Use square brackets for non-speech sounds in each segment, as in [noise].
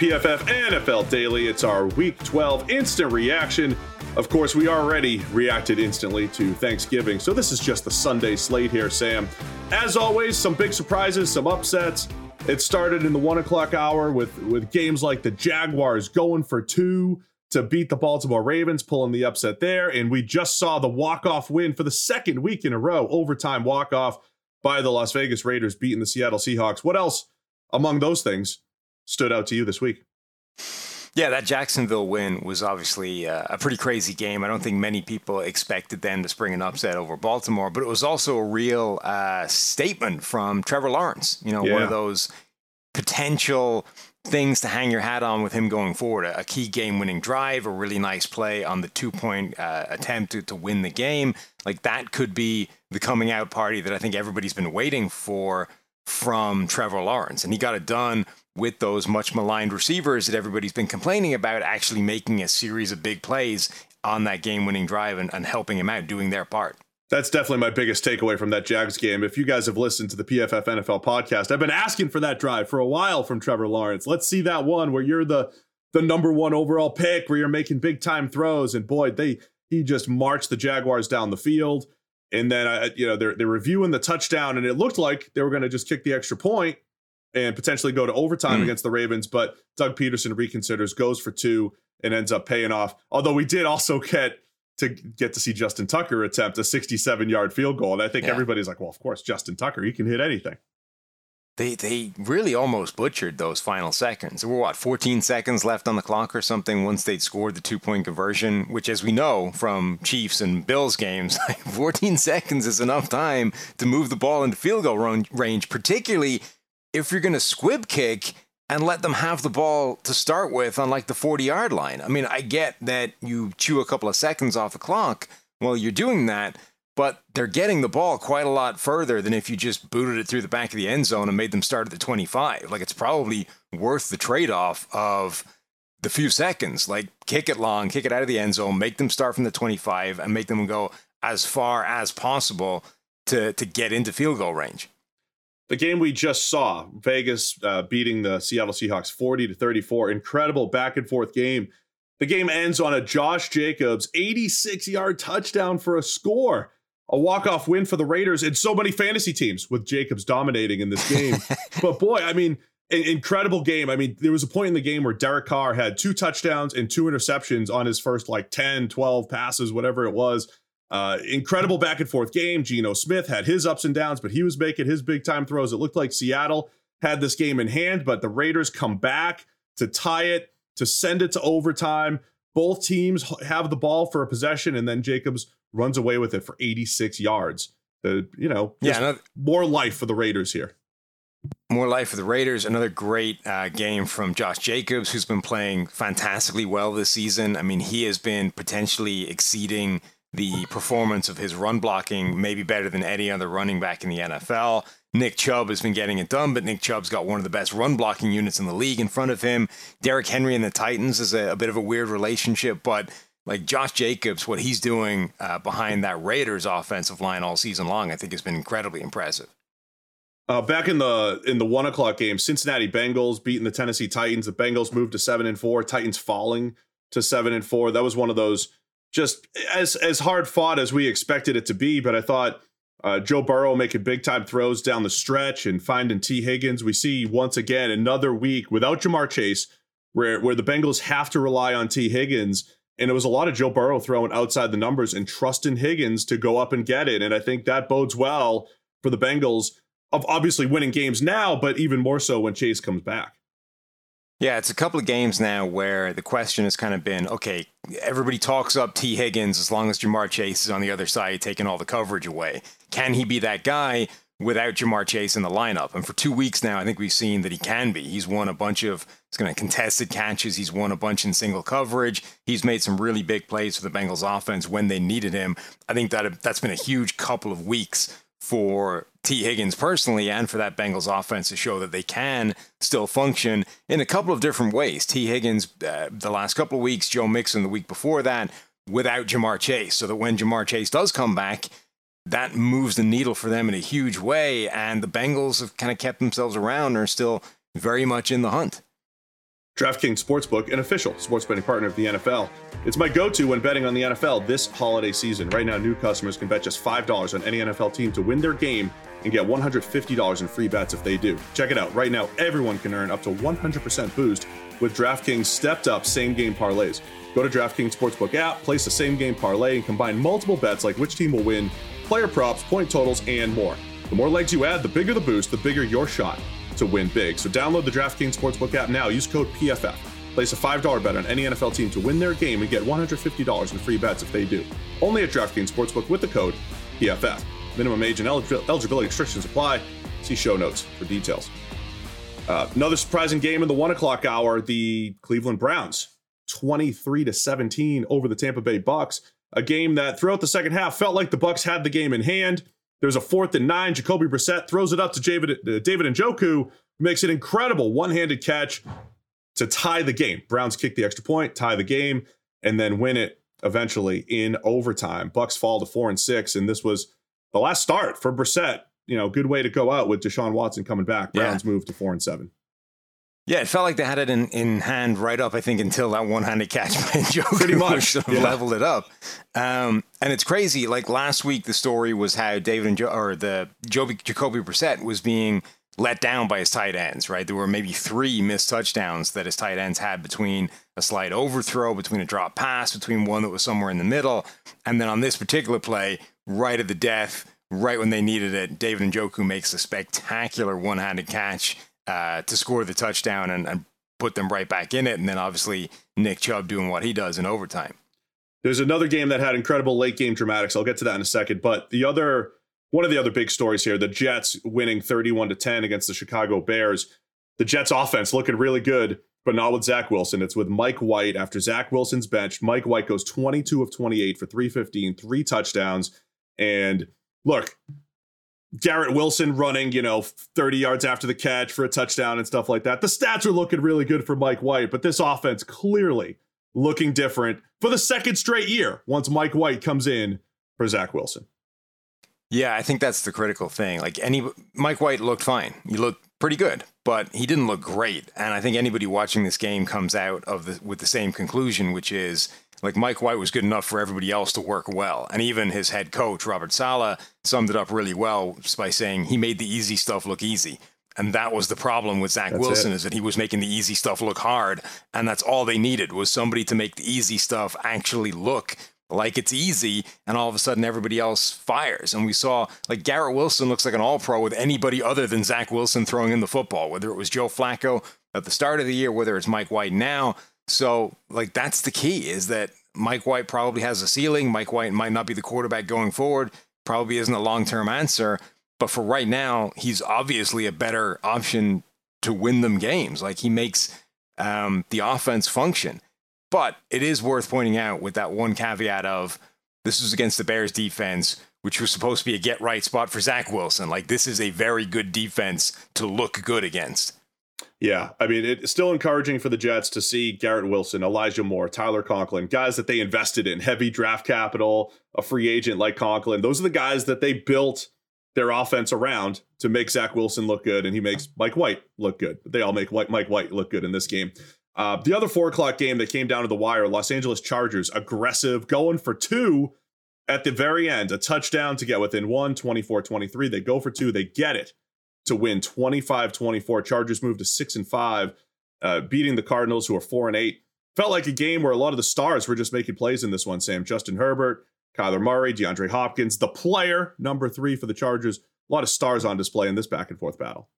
PFF NFL Daily. It's our Week 12 instant reaction. Of course, we already reacted instantly to Thanksgiving, so this is just the Sunday slate here, Sam. As always, some big surprises, some upsets. It started in the one o'clock hour with with games like the Jaguars going for two to beat the Baltimore Ravens, pulling the upset there, and we just saw the walk off win for the second week in a row, overtime walk off by the Las Vegas Raiders beating the Seattle Seahawks. What else among those things stood out to you this week? Yeah, that Jacksonville win was obviously uh, a pretty crazy game. I don't think many people expected them to spring an upset over Baltimore, but it was also a real uh, statement from Trevor Lawrence. You know, yeah. one of those potential things to hang your hat on with him going forward. A, key game winning drive, a really nice play on the two point uh, attempt to, to win the game. Like that could be the coming out party that I think everybody's been waiting for from Trevor Lawrence. And he got it done with those much maligned receivers that everybody's been complaining about actually making a series of big plays on that game winning drive and, and helping him out, doing their part. That's definitely my biggest takeaway from that Jags game. If you guys have listened to the PFF NFL podcast, I've been asking for that drive for a while from Trevor Lawrence. Let's see that one where you're the the number one overall pick, where you're making big time throws, and boy, they he just marched the Jaguars down the field. And then, uh, you know, they're they're reviewing the touchdown, and it looked like they were going to just kick the extra point, and potentially go to overtime mm. against the Ravens. But Doug Pederson reconsiders, goes for two, and ends up paying off. Although we did also get to get to see Justin Tucker attempt a 67 yard field goal. And I think yeah. everybody's like, well, of course, Justin Tucker, he can hit anything. They, they really almost butchered those final seconds. There were what 14 seconds left on the clock or something once they'd scored the two point conversion, which, as we know from Chiefs and Bills games, [laughs] 14 seconds is enough time to move the ball into field goal range, particularly if you're going to squib kick and let them have the ball to start with on like the 40 yard line. I mean, I get that you chew a couple of seconds off the clock while you're doing that, but they're getting the ball quite a lot further than if you just booted it through the back of the end zone and made them start at the 25. Like it's probably worth the trade off of the few seconds. Like kick it long, kick it out of the end zone, make them start from the 25 and make them go as far as possible to, to get into field goal range the game we just saw, Vegas uh, beating the Seattle Seahawks 40 to 34, incredible back and forth game. The game ends on a Josh Jacobs 86 yard touchdown for a score. A walk-off win for the Raiders and so many fantasy teams with Jacobs dominating in this game. [laughs] but boy, I mean, an incredible game. I mean, there was a point in the game where Derek Carr had two touchdowns and two interceptions on his first like 10, 12 passes, whatever it was. Uh, incredible back and forth game. Geno Smith had his ups and downs, but he was making his big time throws. It looked like Seattle had this game in hand, but the Raiders come back to tie it, to send it to overtime. Both teams have the ball for a possession, and then Jacobs runs away with it for 86 yards. The you know, yeah, another, more life for the Raiders here. More life for the Raiders. Another great uh, game from Josh Jacobs, who's been playing fantastically well this season. I mean, he has been potentially exceeding the performance of his run blocking maybe better than any other running back in the NFL. Nick Chubb has been getting it done, but Nick Chubb's got one of the best run blocking units in the league in front of him. Derrick Henry and the Titans is a, a bit of a weird relationship, but like Josh Jacobs, what he's doing uh, behind that Raiders offensive line all season long, I think has been incredibly impressive. Uh, back in the in the one o'clock game, Cincinnati Bengals beating the Tennessee Titans. The Bengals moved to seven and four. Titans falling to seven and four. That was one of those just as as hard fought as we expected it to be. But I thought uh, Joe Burrow making big time throws down the stretch and finding Tee Higgins. We see once again another week without Ja'Marr Chase, where where the Bengals have to rely on Tee Higgins. And it was a lot of Joe Burrow throwing outside the numbers and trusting Higgins to go up and get it. And I think that bodes well for the Bengals of obviously winning games now, but even more so when Chase comes back. Yeah, it's a couple of games now where the question has kind of been okay, everybody talks up Tee Higgins as long as Ja'Marr Chase is on the other side taking all the coverage away. Can he be that guy without Ja'Marr Chase in the lineup? And for two weeks now, I think we've seen that he can be. He's won a bunch of he's going to contested catches, he's won a bunch in single coverage, he's made some really big plays for the Bengals offense when they needed him. I think that that's been a huge couple of weeks for Tee Higgins personally and for that Bengals offense to show that they can still function in a couple of different ways. Tee Higgins, uh, the last couple of weeks, Joe Mixon the week before that, without Ja'Marr Chase, so that when Ja'Marr Chase does come back, that moves the needle for them in a huge way. And the Bengals have kind of kept themselves around and are still very much in the hunt. DraftKings Sportsbook, an official sports betting partner of the NFL. It's my go to when betting on the NFL this holiday season. Right now, new customers can bet just $5 on any NFL team to win their game and get $150 in free bets if they do. Check it out. Right now, everyone can earn up to 100% boost with DraftKings stepped up same game parlays. Go to DraftKings Sportsbook app, place a same game parlay, and combine multiple bets like which team will win, player props, point totals, and more. The more legs you add, the bigger the boost, the bigger your shot to win big. So download the DraftKings Sportsbook app now. Use code PFF. Place a $5 bet on any NFL team to win their game and get $150 in free bets if they do. Only at DraftKings Sportsbook with the code PFF. Minimum age and eligibility restrictions apply. See show notes for details. Uh, another surprising game in the one o'clock hour: the Cleveland Browns, 23 to 17 over the Tampa Bay Bucks. A game that throughout the second half felt like the Bucks had the game in hand. There's a fourth and nine. Jacoby Brissett throws it up to David, uh, David Njoku, makes an incredible one-handed catch to tie the game. Browns kick the extra point, tie the game, and then win it eventually in overtime. Bucks fall to four and six, and this was the last start for Brissett. You know, good way to go out with Deshaun Watson coming back. Browns yeah. move to four and seven. Yeah, it felt like they had it in, in hand right up, I think, until that one handed catch by [laughs] Joe Pretty much. [laughs] Sort of yeah. leveled it up. Um, and it's crazy. Like last week, the story was how David and Joe, or the Joby, Jacoby Brissett was being let down by his tight ends, right? There were maybe three missed touchdowns that his tight ends had between a slight overthrow, between a drop pass, between one that was somewhere in the middle. And then on this particular play, right at the death, right when they needed it, David Njoku makes a spectacular one handed catch uh, to score the touchdown and, and put them right back in it. And then obviously Nick Chubb doing what he does in overtime. There's another game that had incredible late game dramatics. I'll get to that in a second. But the other, one of the other big stories here, the Jets winning 31 to 10 against the Chicago Bears. The Jets offense looking really good, but not with Zach Wilson. It's with Mike White after Zach Wilson's bench. Mike White goes 22 of 28 for 315, three touchdowns. And look, Garrett Wilson running, you know, 30 yards after the catch for a touchdown and stuff like that. The stats are looking really good for Mike White, but this offense clearly looking different for the second straight year once Mike White comes in for Zach Wilson. Yeah, I think that's the critical thing. Like any Mike White looked fine. He looked pretty good, but he didn't look great. And I think anybody watching this game comes out of the with the same conclusion, which is like Mike White was good enough for everybody else to work well. And even his head coach, Robert Saleh, summed it up really well by saying he made the easy stuff look easy. And that was the problem with Zach that's Wilson it. is that he was making the easy stuff look hard. And that's all they needed was somebody to make the easy stuff actually look like it's easy. And all of a sudden everybody else fires. And we saw like Garrett Wilson looks like an all pro with anybody other than Zach Wilson throwing in the football, whether it was Joe Flacco at the start of the year, whether it's Mike White now. So, like, that's the key is that Mike White probably has a ceiling. Mike White might not be the quarterback going forward, probably isn't a long term answer. But for right now, he's obviously a better option to win them games. Like, he makes um, the offense function. But it is worth pointing out with that one caveat of this was against the Bears defense, which was supposed to be a get right spot for Zach Wilson. Like, this is a very good defense to look good against. Yeah, I mean, it's still encouraging for the Jets to see Garrett Wilson, Elijah Moore, Tyler Conklin, guys that they invested in, heavy draft capital, a free agent like Conklin. Those are the guys that they built their offense around to make Zach Wilson look good, and he makes Mike White look good. They all make Mike White look good in this game. Uh, the other four o'clock game that came down to the wire, Los Angeles Chargers, aggressive, going for two at the very end, a touchdown to get within one, 24 23. They go for two, they get it to win 25-24. Chargers moved to 6 and 5, uh, beating the Cardinals who are 4 and 8. Felt like a game where a lot of the stars were just making plays in this one, Sam. Justin Herbert, Kyler Murray, DeAndre Hopkins, the player, number 3 for the Chargers. A lot of stars on display in this back and forth battle.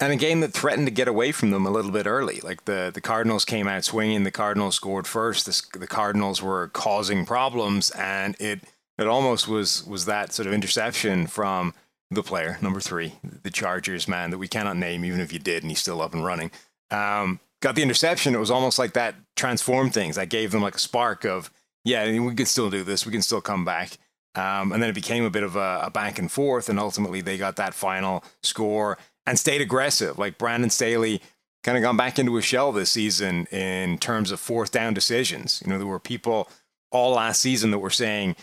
And a game that threatened to get away from them a little bit early. Like the, the Cardinals came out swinging, the Cardinals scored first. The, the Cardinals were causing problems, and it it almost was was that sort of interception from the player number three, the Chargers man that we cannot name, even if you did, and he's still up and running. Um, got the interception. It was almost like that transformed things. That gave them like a spark of yeah, we can still do this. We can still come back. Um, and then it became a bit of a, a, back and forth, and ultimately they got that final score and stayed aggressive. Like Brandon Staley kind of gone back into a shell this season in terms of fourth down decisions. You know, there were people all last season that were saying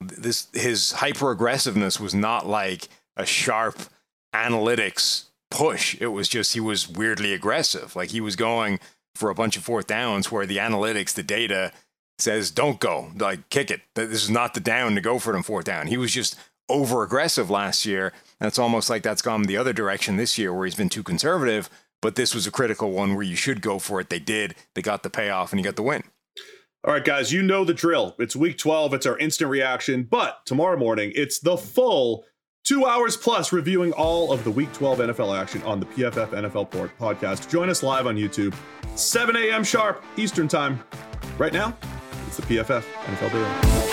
this his hyper aggressiveness was not like a sharp analytics push. It was just he was weirdly aggressive. Like he was going for a bunch of fourth downs where the analytics, the data says don't go, like kick it. This is not the down to go for it on fourth down. He was just over aggressive last year. And it's almost like that's gone the other direction this year where he's been too conservative. But this was a critical one where you should go for it. They did. They got the payoff and he got the win. All right, guys, you know the drill. It's week 12. It's our instant reaction. But tomorrow morning, it's the full two hours plus reviewing all of the week 12 NFL action on the PFF NFL Port podcast. Join us live on YouTube, 7 a.m. sharp Eastern time. Right now, it's the PFF NFL Daily.